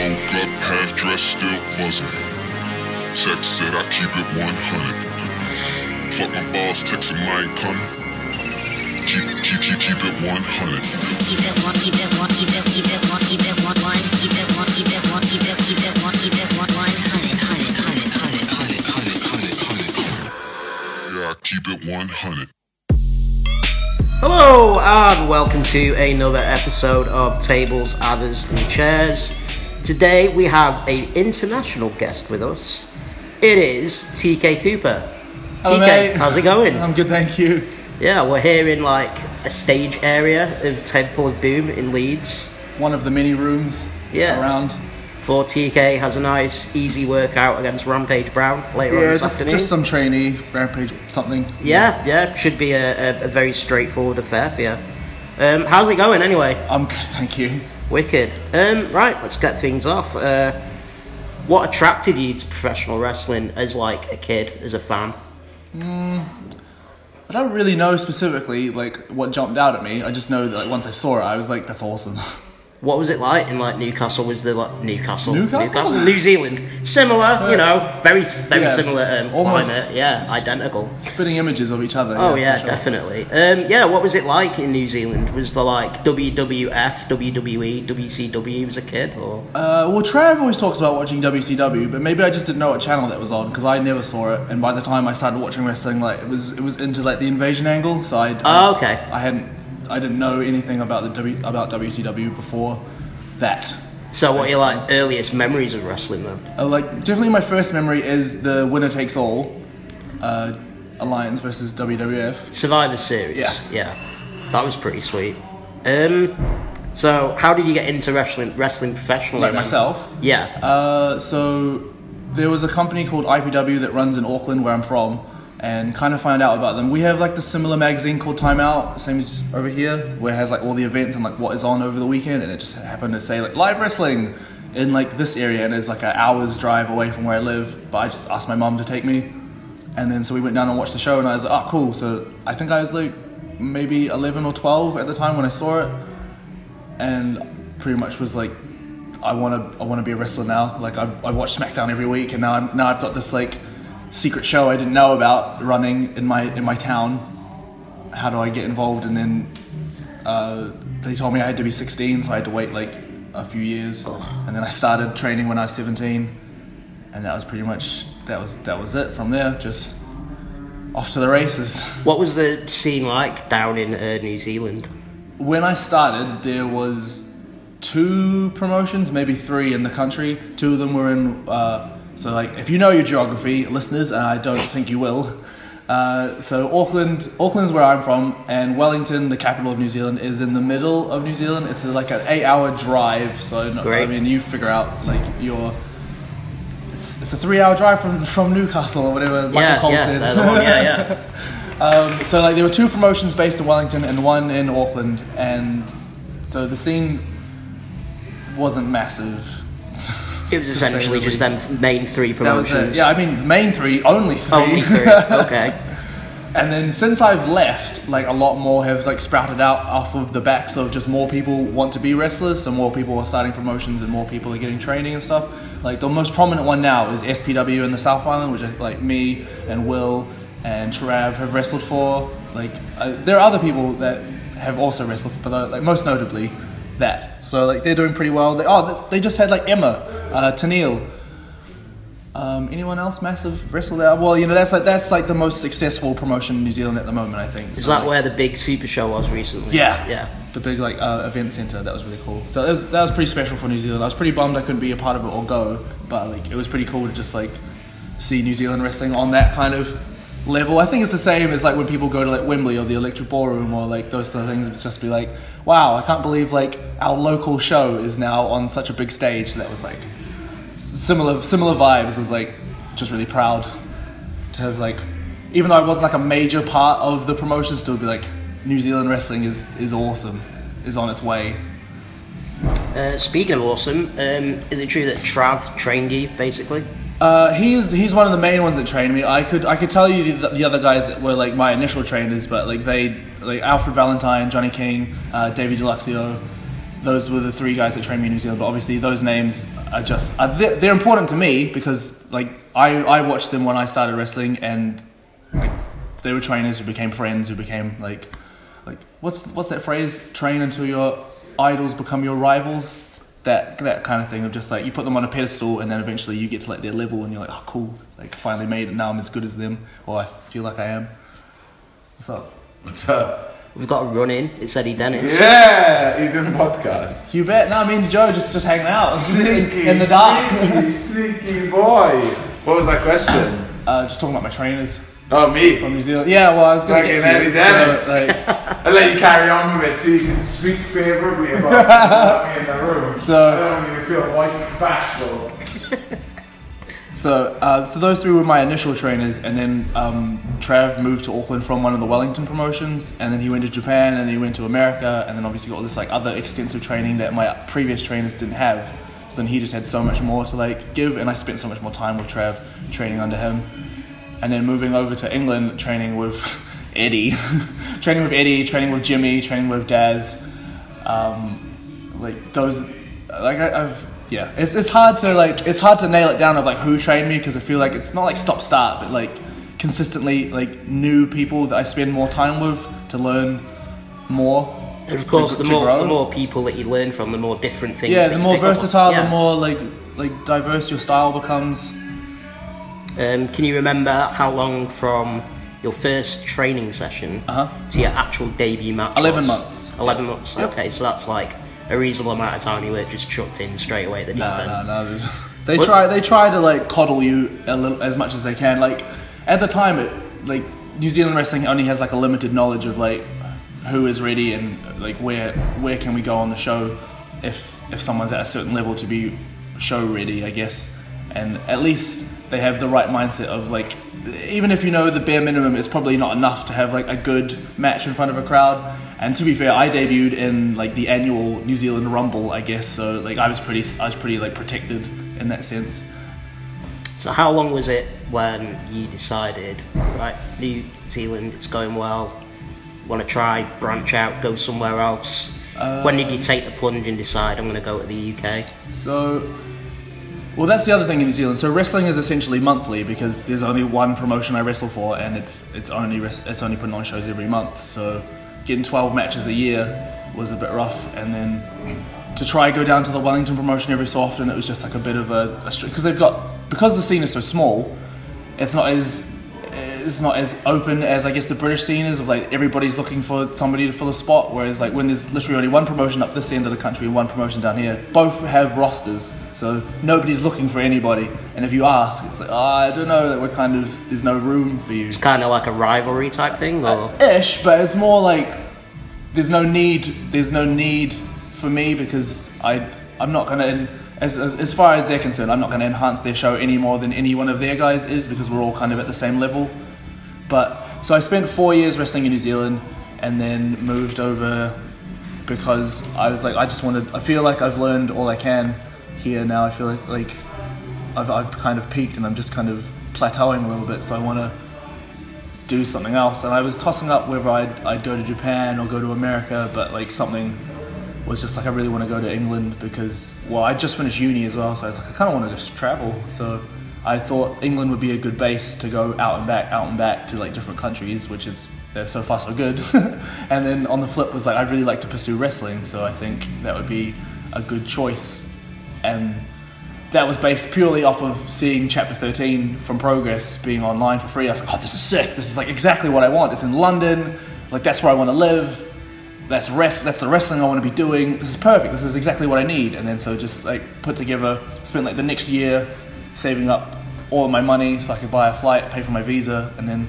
woke up half dressed, still buzzing. Text said I keep it 100. Fuck my boss, text him I ain't coming. Keep, keep, keep, keep it 100. Hello and welcome to another episode of Tables, Others and Chairs. Today we have a international guest with us. It is TK Cooper. Hello, TK, mate. how's it going? I'm good, thank you. Yeah, we're here in like a stage area of Temple Boom in Leeds. One of the many rooms Yeah. around. For TK has a nice easy workout against Rampage Brown later on this just, afternoon. just some trainee rampage something. yeah, yeah, should be a, a, a very straightforward affair for you. Um, how's it going anyway? I'm good, thank you. Wicked. Um, right, let's get things off. Uh, what attracted you to professional wrestling as like a kid, as a fan? I don't really know specifically like what jumped out at me. I just know that like, once I saw it, I was like, "That's awesome." What was it like in like Newcastle? Was the like Newcastle, Newcastle? New Zealand, similar? You know, very very Yeah, similar um, climate. Yeah, s- identical. Spitting images of each other. Oh for yeah, sure. definitely. Um, yeah, what was it like in New Zealand? Was the like WWF, WWE, WCW as a kid, or Uh, well, Trav always talks about watching WCW, but maybe I just didn't know what channel that was on because I never saw it. And by the time I started watching wrestling, like it was it was into like the invasion angle, so I Oh, okay. I hadn't I didn't know anything about the w, about WCW before that. so? What are your like earliest memories of wrestling then? Uh, like definitely my first memory is the winner takes all uh, alliance versus WWF. Survivor Series. Yeah. yeah, that was pretty sweet. Um, so how did you get into wrestling? Wrestling professionally? Like then? myself. Yeah. Uh, so there was a company called IPW that runs in Auckland, where I'm from, and kind of find out about them. We have like the similar magazine called Time Out, same as over here, where it has like all the events and like what is on over the weekend, and it just happened to say like live wrestling in like this area, and it's like an hour's drive away from where I live. But I just asked my mom to take me, and then so we went down and watched the show, and I was like, oh cool. So I think I was like maybe 11 or 12 at the time when I saw it, and pretty much was like I want to I want to be a wrestler now. Like I, I watch SmackDown every week, and now I'm, now I've got this like secret show I didn't know about running in my in my town. How do I get involved? And then uh, they told me I had to be 16, so I had to wait like a few years, and then I started training when I was 17, and that was pretty much that was that was it from there. Just off to the races. What was the scene like down in uh, New Zealand? when I started, there was two promotions, maybe three in the country. Two of them were in. Uh, so, like, if you know your geography, listeners, and I don't think you will. Uh, so Auckland, Auckland's where I'm from, and Wellington, the capital of New Zealand, is in the middle of New Zealand. It's like an eight-hour drive. So, no, I mean, you figure out like your. It's, it's a three-hour drive from from Newcastle or whatever. Michael yeah, Cole yeah, said. yeah, yeah. Um, so like there were two promotions based in Wellington and one in Auckland, and so the scene wasn't massive. It was say the essentially just least. them main three promotions. Yeah, I mean the main three, only three. Only three. Okay. and then since I've left, like a lot more have like sprouted out off of the backs of just more people want to be wrestlers, so more people are starting promotions and more people are getting training and stuff. Like the most prominent one now is SPW in the South Island, which is like me and Will and Trav have wrestled for. Like uh, there are other people that have also wrestled, for, but uh, like most notably that. So like they're doing pretty well. They, oh, they just had like Emma, uh, Tennille. Um, anyone else massive wrestle there? Well, you know that's like that's like the most successful promotion in New Zealand at the moment. I think. Is So, that where the big super show was recently? yeah, Yeah. The big like uh, event center that was really cool. So that was that was pretty special for New Zealand. I was pretty bummed I couldn't be a part of it or go, but like it was pretty cool to just like see New Zealand wrestling on that kind of level. I think it's the same as like when people go to like Wembley or the Electric Ballroom or like those sort of things. It's just be like, wow, I can't believe like our local show is now on such a big stage. That was like similar similar vibes. I was like just really proud to have like even though I wasn't like a major part of the promotion, still be like New Zealand wrestling is is awesome, is on its way. Uh, speaking of awesome, um, is it true that Trav trained you basically? Uh, he's he's one of the main ones that trained me. I could I could tell you the, the other guys that were like my initial trainers, but like they like Alfred Valentine, Johnny King, uh, David Deluxio, those were the three guys that trained me in New Zealand. But obviously, those names are just uh, they're, important to me because like I I watched them when I started wrestling, and like they were trainers who became friends, who became like like what's what's that phrase? Train until your idols become your rivals. That that kind of thing of just like you put them on a pedestal, and then eventually you get to like their level, and you're like, oh cool, like finally made it. Now I'm as good as them, or I feel like I am. What's up? What's up? We've got a run in. It's Eddie Dennis. Yeah, you're doing a podcast. You bet. No, I mean Joe just just hanging out Sneaky, in the dark. sneaky, sneaky boy. What was that question? Uh, just talking about my trainers Oh, me. from New Zealand. Yeah, well, I was gonna Fucking get to Eddie you. Dennis. So, like, I'll let you carry on with it so you can speak favourably about without me in the room. So- I don't want you to feel voice bashful. so, uh, so those three were my initial trainers, and then um, Trav moved to Auckland from one of the Wellington promotions, and then he went to Japan, and he went to America, and then obviously got all this like other extensive training that my previous trainers didn't have. So then he just had so much more to like give, and I spent so much more time with Trav training under him, and then moving over to England, training with Eddie, training with Eddie, training with Jimmy, training with Daz. Um, like those, like I, I've yeah, it's it's hard to like it's hard to nail it down of like who trained me because I feel like it's not like stop start, but like consistently like new people that I spend more time with to learn more. And of course, to the more grow. the more people that you learn from, the more different things. yeah, the more pick up on. versatile, Yeah. the more like like diverse your style becomes. Um, can you remember how long from your first training session Uh-huh. to your actual debut match? 11 was? months. Eleven months. Yep. Okay, so that's like a reasonable amount of time you weren't just chucked in straight away at the deep No, end. no, no. They try. They try to like coddle you a little, as much as they can. Like at the time, it like New Zealand wrestling only has like a limited knowledge of like who is ready and like where where can we go on the show if if someone's at a certain level to be show ready, I guess. And at least they have the right mindset of like even if you know the bare minimum, it's probably not enough to have like a good match in front of a crowd. And to be fair, I debuted in like the annual New Zealand Rumble, I guess. So like I was pretty, I was pretty like protected in that sense. So how long was it when you decided, right, New Zealand, it's going well, want to try, branch out, go somewhere else? when did you um, take the plunge and decide I'm going to go to the UK? So, well, that's the other thing in New Zealand. So wrestling is essentially monthly because there's only one promotion I wrestle for, and it's it's only it's only putting on shows every month. So getting 12 matches a year was a bit rough, and then to try go down to the Wellington promotion every so often, it was just like a bit of a because they've got because the scene is so small, it's not as it's not as open as I guess the British scene is of like everybody's looking for somebody to fill a spot. Whereas like when there's literally only one promotion up this end of the country and one promotion down here, both have rosters, so nobody's looking for anybody. And if you ask, it's like oh, I don't know that we're kind of there's no room for you. It's kind of like a rivalry type thing, or uh, Ish, but it's more like there's no need. There's no need for me because I I'm not gonna. As, as, as far as they're concerned, I'm not going to enhance their show any more than any one of their guys is because we're all kind of at the same level. But so I spent four years wrestling in New Zealand and then moved over because I was like, I just wanted, I feel like I've learned all I can here now. I feel like, like I've, I've kind of peaked and I'm just kind of plateauing a little bit. So I want to do something else. And I was tossing up whether I'd, I'd go to Japan or go to America, but like something was just like, I really want to go to England because, well, I just finished uni as well. So I was like, I kind of want to just travel. So I thought England would be a good base to go out and back, out and back to like different countries, which is so far so good. and then on the flip was like I'd really like to pursue wrestling, so I think that would be a good choice. And that was based purely off of seeing Chapter 13 from Progress being online for free. I was like, oh, this is sick. This is like exactly what I want. It's in London. Like that's where I want to live. That's rest. That's the wrestling I want to be doing. This is perfect. This is exactly what I need. And then so just like put together, spent like the next year saving up all of my money so I could buy a flight, pay for my visa, and then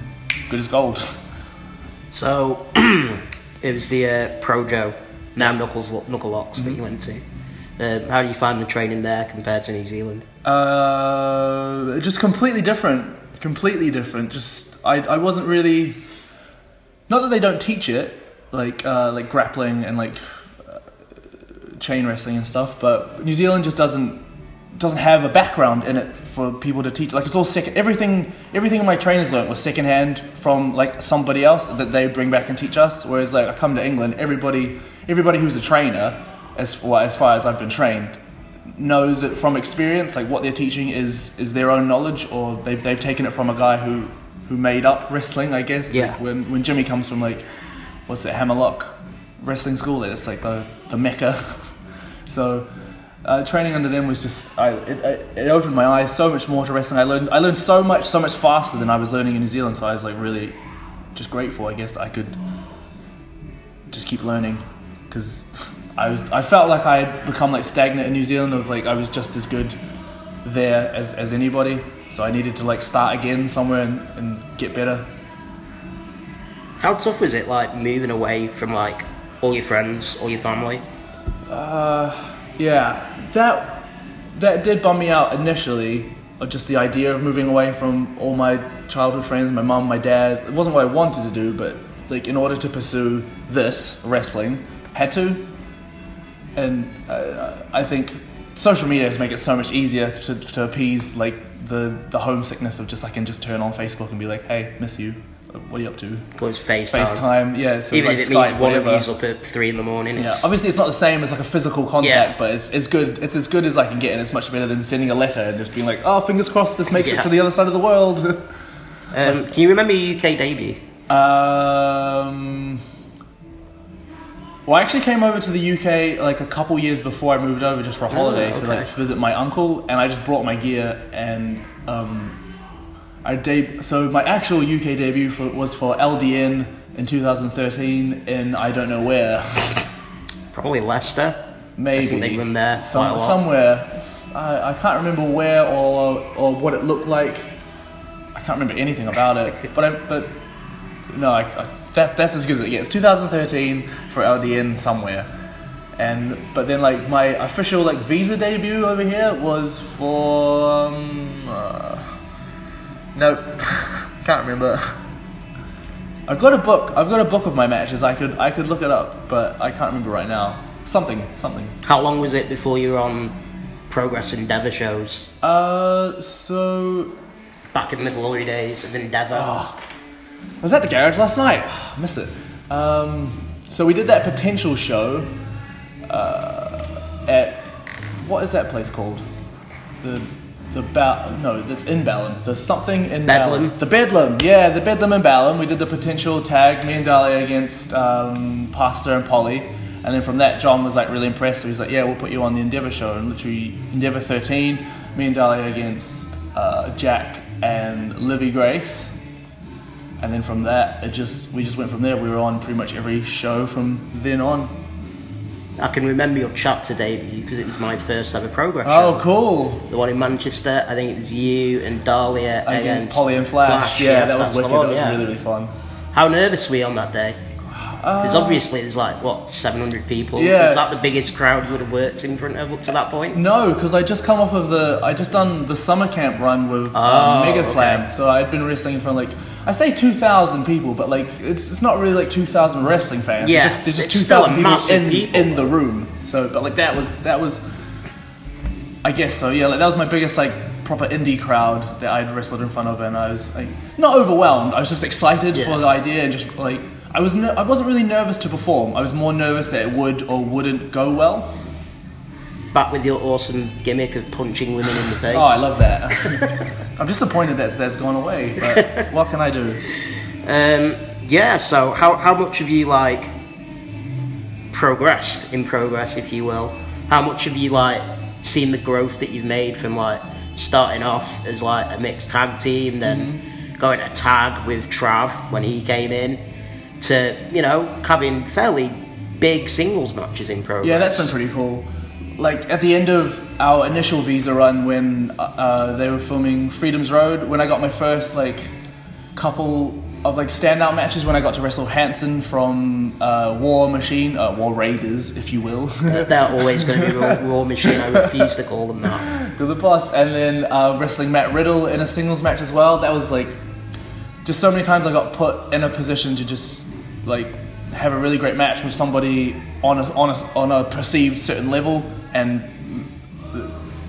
good as gold. so it was the uh, Projo, now Knuckles Knuckle Locks that you went to. Um, how do you find the training there compared to New Zealand? Uh, just completely different. Completely different. Just I, I wasn't really. Not that they don't teach it, like uh, like grappling and like uh, chain wrestling and stuff, but New Zealand just doesn't doesn't have a background in it for people to teach. Like it's all second. Everything everything my trainers learned was secondhand from like somebody else that they bring back and teach us. Whereas like I come to England, everybody everybody who's a trainer as well, as far as I've been trained, knows it from experience. Like what they're teaching is is their own knowledge, or they've they've taken it from a guy who who made up wrestling. I guess. Yeah. Like when when Jimmy comes from like what's it Hammerlock wrestling school, it's like the the mecca. so. Uh, training under them was just I, it, it, opened my eyes so much more to wrestling. I learned I learned so much so much faster than I was learning in New Zealand. So I was like really just grateful, I guess, that I could just keep learning because I was I felt like I had become like stagnant in New Zealand of like I was just as good there as, as anybody so I needed to like start again somewhere and, and get better How tough was it, like moving away from like all your friends, all your family? Yeah that that did bum me out initially just the idea of moving away from all my childhood friends my mum my dad it wasn't what I wanted to do but like in order to pursue this wrestling had to and uh, I think social media has made it so much easier to, to appease like the the homesickness of just I can just turn on Facebook and be like, hey, miss you. What are you up to? Was FaceTime. FaceTime, yeah. So Even like if it Skype, means one whatever. of you's up at three in the morning. Yeah, it's- obviously it's not the same as like a physical contact, Yeah. but it's, it's good. It's as good as I can get, and it's much better than sending a letter and just being like, "Oh, fingers crossed, this makes Yeah. it to the other side of the world." Um, can you remember your UK debut? Um, well, I actually came over to the UK like a couple years before I moved over just for a holiday to like visit my uncle, and I just brought my gear and um, I deb- so my actual UK debut for, was for LDN in 2013 in I don't know where, Probably Leicester. maybe I think they run there Some, somewhere. I can't remember where or or what it looked like. I can't remember anything about it, but I, but no, I, I, that that's as good as it gets. 2013 for LDN somewhere, and but then like my official like visa debut over here was for um, uh, no, can't remember. I've got a book. I've got a book of my matches. I could I could look it up, but I can't remember right now. Something something. How long was it before you were on Progress Endeavour shows? Uh, so Back in the glory days of Endeavour. I was at the garage last night. I miss it. Um, so we did that potential show uh, at what is that place called? The the ba- no, that's in Balham. The something in Bedlam. Balham. The Bedlam. Yeah, the Bedlam in Balham. We did the potential tag. Me and Dahlia against um, Pastor and Polly. And then from that, John was like really impressed. So he's like, "Yeah, we'll put you on the Endeavour show." And literally, Endeavour 13. Me and Dahlia against uh, Jack and Livy Grace and then from that it just we just went from there we were on pretty much every show from then on I can remember your chapter debut because it was my first ever Progress oh show. cool The one in Manchester. I think it was you and Dahlia against Polly and Flash, yeah, that was wicked one, that was yeah. really really fun How nervous were you on that day? Because obviously there's like what 700 people. Uh, Yeah. Was that the biggest crowd you would have worked in front of up to that point? no because I just come off of the I just done the summer camp run with Oh, um, Mega Slam okay. so I'd been wrestling in front of like I say 2,000 people but like it's, it's not really like 2,000 wrestling fans Yeah, it's just, there's just it's still a 2,000 people in, people, in the room so but like that was that was I guess so. Yeah, like that was my biggest like proper indie crowd that I'd wrestled in front of, and I was like not overwhelmed. I was just excited Yeah. for the idea, and just like I was. I wasn't really nervous to perform. I was more nervous that it would or wouldn't go well. Back with your awesome gimmick of punching women in the face. Oh, I love that. I'm disappointed that that's gone away, but what can I do? Um, yeah. So how how much have you like progressed in progress, if you will? How much have you like seen the growth that you've made from like starting off as like a mixed tag team, then Mm-hmm. going to tag with Trav when he came in, to you know having fairly big singles matches in progress. Yeah, that's been pretty cool. Like at the end of our initial visa run, when uh, they were filming Freedom's Road, when I got my first like couple of like standout matches, when I got to wrestle Hanson from uh, War Machine, uh, War Raiders, if you will, They're always going to be War, machine. I refuse to call them that. to the boss, and then uh, wrestling Matt Riddle in a singles match as well. That was like just so many times I got put in a position to just like have a really great match with somebody on a, on a, on a perceived certain level and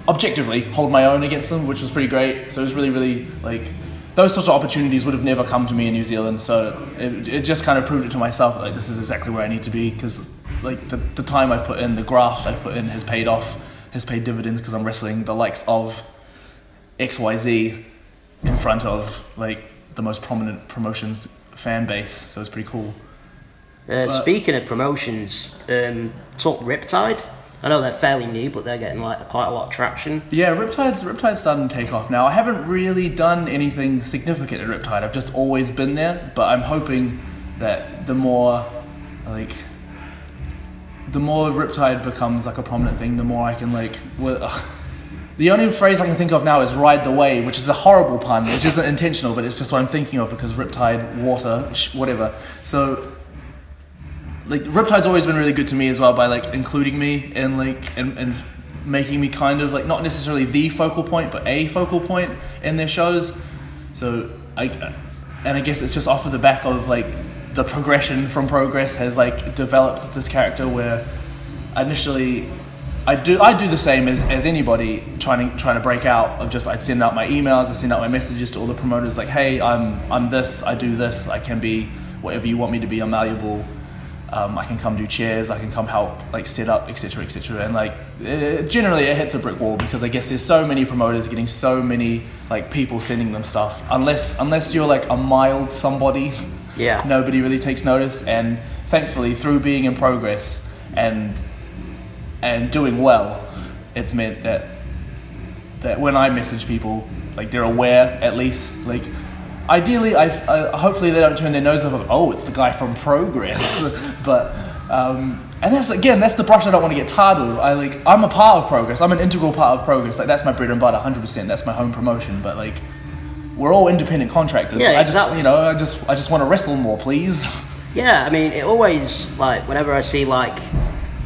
objectively hold my own against them, which was pretty great. So it was really, really like those sorts of opportunities would have never come to me in New Zealand. So it, it just kind of proved it to myself that like this is exactly where I need to be because like the, the time I've put in, the graft I've put in has paid off, has paid dividends because I'm wrestling the likes of XYZ in front of like the most prominent promotions fan base. So it's pretty cool. Uh, speaking of promotions, um, talk Riptide. I know they're fairly new, but they're getting like quite a lot of traction. Yeah, Riptide's Riptide's starting to take off now. I haven't really done anything significant at Riptide. I've just always been there, but I'm hoping that the more like the more Riptide becomes like a prominent thing, the more I can like. Well, the only phrase I can think of now is "ride the wave," which is a horrible pun, which isn't intentional, but it's just what I'm thinking of because Riptide, water, sh- whatever. So like Riptide's always been really good to me as well by like including me in like and, and making me kind of like not necessarily the focal point but a focal point in their shows. So I and I guess it's just off of the back of like the progression from progress has like developed this character where initially I do I do the same as, as anybody trying to trying to break out of just I'd send out my emails I send out my messages to all the promoters like hey I'm I'm this I do this I can be whatever you want me to be I'm malleable um, I can come do chairs, I can come help like set up, etc., etc. And like eh, generally, it hits a brick wall because I guess there's so many promoters getting so many like people sending them stuff. Unless unless you're like a mild somebody, Yeah. nobody really takes notice. And thankfully, through being in progress and and doing well, it's meant that that when I message people, like they're aware at least like. Ideally, I uh, hopefully they don't turn their nose off of oh it's the guy from Progress, but um, and that's again that's the brush I don't want to get tarred with. I like I'm a part of Progress. I'm an integral part of Progress. Like that's my bread and butter, 100. percent That's my home promotion. But like we're all independent contractors. Yeah, I just exactly. you know I just I just want to wrestle more, please. Yeah, I mean, it always like whenever I see like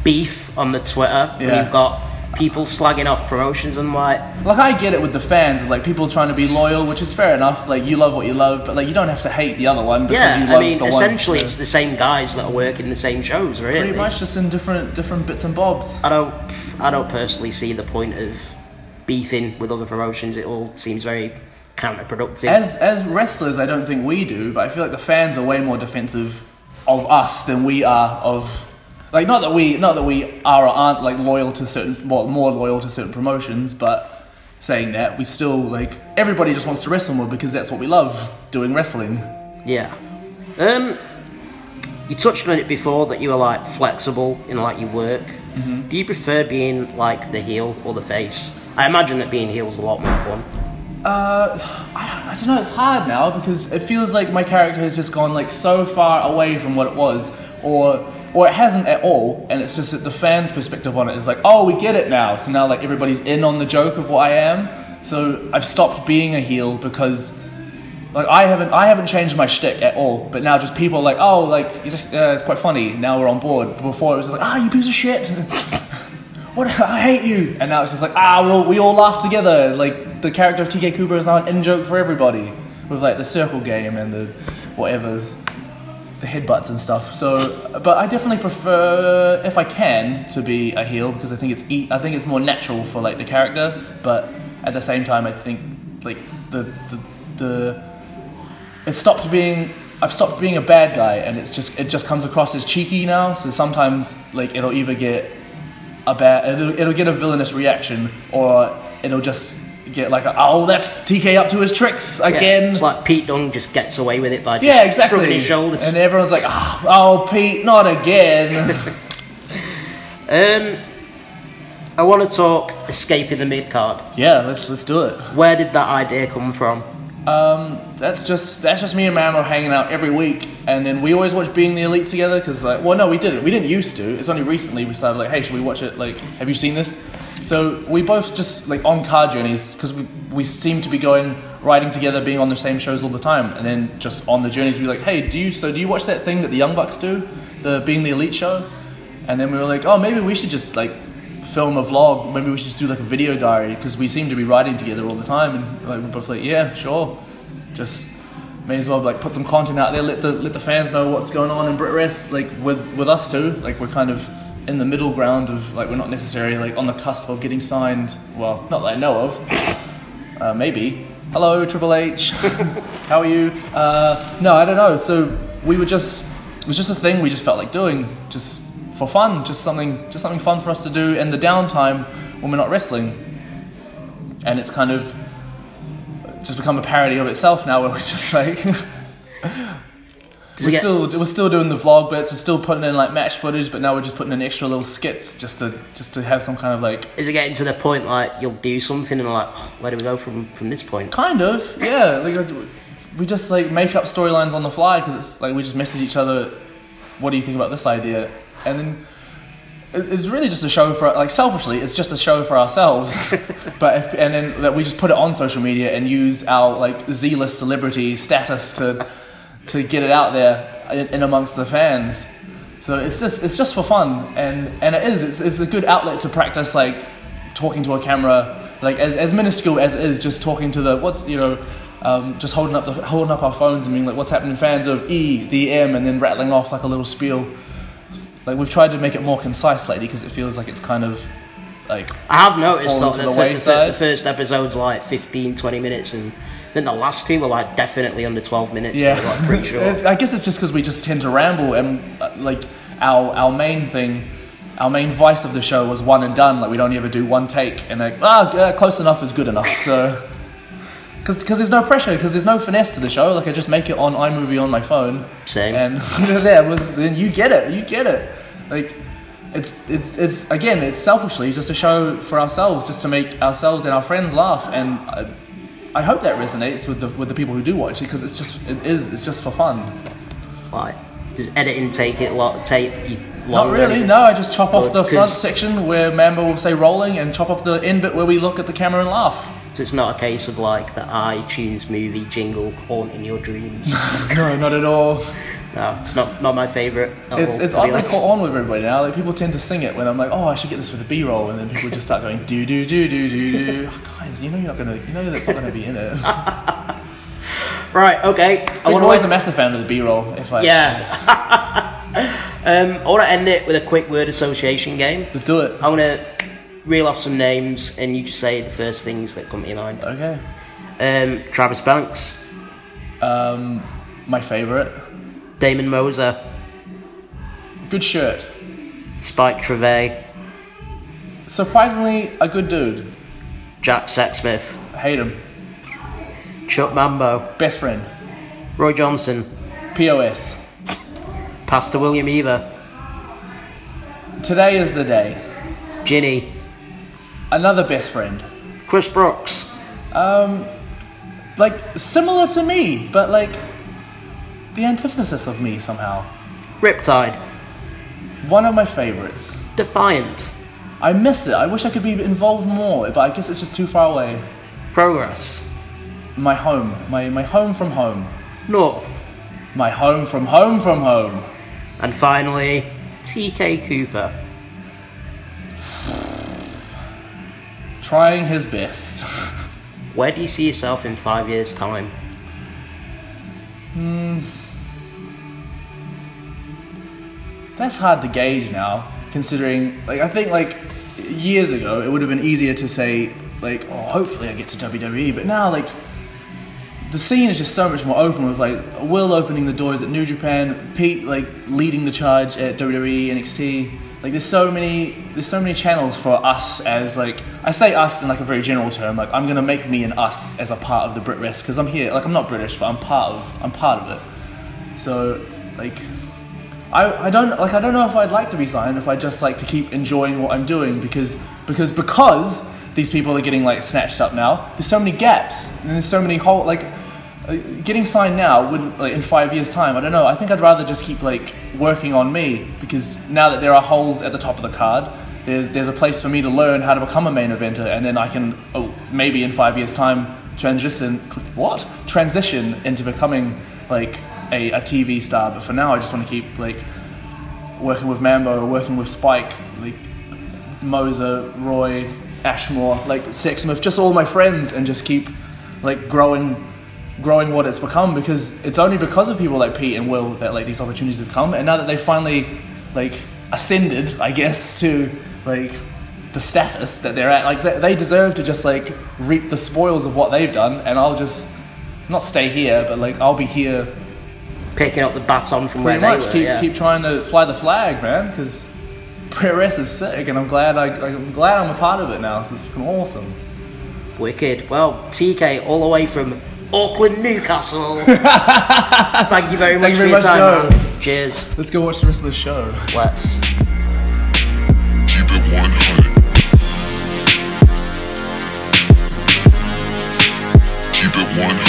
beef on the Twitter, when you've got people slugging off promotions, and what. like, Like I get it with the fans, it's like people trying to be loyal, which is fair enough. Like you love what you love, but like you don't have to hate the other one because yeah. you I love mean, the one. essentially, Yeah. it's the same guys that are working the same shows, really. pretty much just in different different bits and bobs. I don't, I don't personally see the point of beefing with other promotions. It all seems very counterproductive. As as wrestlers, I don't think we do, but I feel like the fans are way more defensive of us than we are of. Like not that we not that we are or aren't like loyal to certain well more loyal to certain promotions, but saying that we still like everybody just wants to wrestle more because that's what we love doing wrestling. Yeah. Um, you touched on it before that you were like flexible in like your work. Mm-hmm. Do you prefer being like the heel or the face? I imagine that being heel is a lot more fun. Uh, I, I don't know. It's hard now because it feels like my character has just gone like so far away from what it was, or or it hasn't at all, and it's just that the fans' perspective on it is like, oh, we get it now. So now like everybody's in on the joke of what I am. So I've stopped being a heel because like I haven't I haven't changed my shtick at all. But now just people are like, oh, like it's, just, uh, it's quite funny. Now we're on board. Before it was just like, ah, you piece of shit. what I hate you. And now it's just like, ah, we all, we all laugh together. Like the character of TK Cooper is now an in joke for everybody with like the circle game and the whatever's the headbutts and stuff. So, but I definitely prefer, if I can, to be a heel because I think it's e- I think it's more natural for like the character. But at the same time, I think like the the, the it stopped being I've stopped being a bad guy and it's just it just comes across as cheeky now. So sometimes like it'll either get a bad it'll, it'll get a villainous reaction or it'll just get like a, oh that's TK up to his tricks Yeah, again. It's like Pete Dunne just gets away with it by just Yeah, exactly. shrugging his shoulders. And everyone's like, oh, oh, Pete, not again. Um, I want to talk escaping the mid card. yeah, let's let's do it. Where did that idea come from? Um, that's just that's just me and Mambo hanging out every week, and then we always watch Being the Elite together. Because like, well, no, we didn't. We didn't used to. It's only recently we started like, hey, should we watch it? Like, have you seen this? So we both just like on car journeys because we we seem to be going riding together, being on the same shows all the time, and then just on the journeys we be like, hey, do you so do you watch that thing that the Young Bucks do, the Being the Elite show? And then we were like, oh, maybe we should just like film a vlog. Maybe we should just do like a video diary because we seem to be riding together all the time. And like we're both like, yeah, sure. Just may as well like put some content out there. Let the let the fans know what's going on in Brit Rest. Like with with us too. Like we're kind of in the middle ground of like we're not necessarily like on the cusp of getting signed. Well, not that I know of. Uh, maybe. Hello, Triple H. How are you? Uh, no, I don't know. So we were just it was just a thing we just felt like doing. Just for fun, just something just something fun for us to do in the downtime when we're not wrestling. And it's kind of just become a parody of itself now, where we're just like. We're again- still we're still doing the vlog bits. We're still putting in like match footage, but now we're just putting in extra little skits just to just to have some kind of like Is it getting to the point like you'll do something and like, "Oh, where do we go from from this point? Kind of, yeah. Like we just like make up storylines on the fly because it's like we just message each other. What do you think about this idea? And then it's really just a show for like selfishly, it's just a show for ourselves. but if, and then that we just put it on social media and use our like Z-list celebrity status to to get it out there in, in amongst the fans. So it's just it's just for fun, and and it is it's, it's a good outlet to practice like talking to a camera, like as, as minuscule as it is, just talking to the what's you know, um, just holding up the holding up our phones and being like, what's happening, fans of E, the M, and then rattling off like a little spiel. Like we've tried to make it more concise lately because it feels like it's kind of like I have noticed that the, the fir- the, fir- the first episode's like 15, 20 minutes, and then the last two were like definitely under 12 minutes. Yeah, like, pretty sure. I guess it's just because we just tend to ramble, and uh, like our our main thing, our main vice of the show was one and done. Like we don't ever do one take, and like ah, uh, close enough is good enough. So. Because there's no pressure, because there's no finesse to the show. Like I just make it on iMovie on my phone, Same. and there was then you get it, you get it. Like it's it's it's again, it's selfishly just a show for ourselves, just to make ourselves and our friends laugh, and I, hope that resonates with the with the people who do watch it, because it's just it is it's just for fun. Like, does editing take it a lot? Take you Not really. No, I just chop off Well, the front section where Mambo will say rolling, and chop off the end bit where we look at the camera and laugh. So it's not a case of like the iTunes movie jingle haunting your dreams. No, not at all. No, it's not not my favourite. It's all, it's to oddly caught on with everybody now. Like people tend to sing it when I'm like, oh, I should get this for the B-roll, and then people just start going do do do do do do. Oh, guys, you know you're not gonna, you know that's not gonna be in it. Right. Okay. I I'm want always a to. massive fan of the B-roll. If I Yeah. um, I want to end it with a quick word association game. let's do it. I'm gonna reel off some names, and you just say the first things that come to your mind. Okay. Um, Travis Banks, Um, my favorite. Damon Moser, Good shirt. Spike Trivet, Surprisingly, a good dude. Jack Sexsmith, hate him. Chuck Mambo, Best friend. Roy Johnson, POS. Pastor William Eaver, Today is the day. Jinny, Another best friend. Chris Brooks, Um, Like similar to me, but like the antithesis of me somehow. Riptide, One of my favorites. Defiant, I miss it. I wish I could be involved more, but I guess it's just too far away. Progress, My home. My, my home from home. North, My home from home from home. and finally TK Cooper. Trying his best. Where do you see yourself in five years' time? Hmm. That's hard to gauge now, considering like I think like years ago it would have been easier to say like oh hopefully I get to WWE, but now like the scene is just so much more open with like Will opening the doors at New Japan, Pete like leading the charge at WWE, NXT. Like there's so many there's so many channels for us as like I say us in like a very general term. Like I'm gonna make me an us as a part of the Brit Rest because I'm here. Like I'm not British, but I'm part of I'm part of it. So like I, I don't like I don't know if I'd like to be signed if I just like to keep enjoying what I'm doing because because because these people are getting like snatched up now. There's so many gaps and there's so many whole like uh, getting signed now wouldn't like in five years time. I don't know. I think I'd rather just keep like working on me because now that there are holes at the top of the card, there's there's a place for me to learn how to become a main eventer and then I can oh, maybe in five years time transition what transition into becoming like a, a TV star. But for now, I just want to keep like working with Mambo, working with Spike, like Moser, Roy, Ashmore, like Sexsmith, just all my friends, and just keep like growing, growing what it's become. Because it's only because of people like Pete and Will that like these opportunities have come. And now that they finally like ascended, I guess to like the status that they're at, like they, they deserve to just like reap the spoils of what they've done. And I'll just not stay here, but like I'll be here Picking up the baton from pretty where much they were. keep yeah. keep trying to fly the flag, man. Because Press is sick, and I'm glad I, I'm glad I'm a part of it now. So it's fucking awesome. Wicked. Well, TK, all the way from Auckland, Newcastle. Thank you very much you for your much, time. Joe. Cheers. Let's go watch the rest of the show. Let's. Keep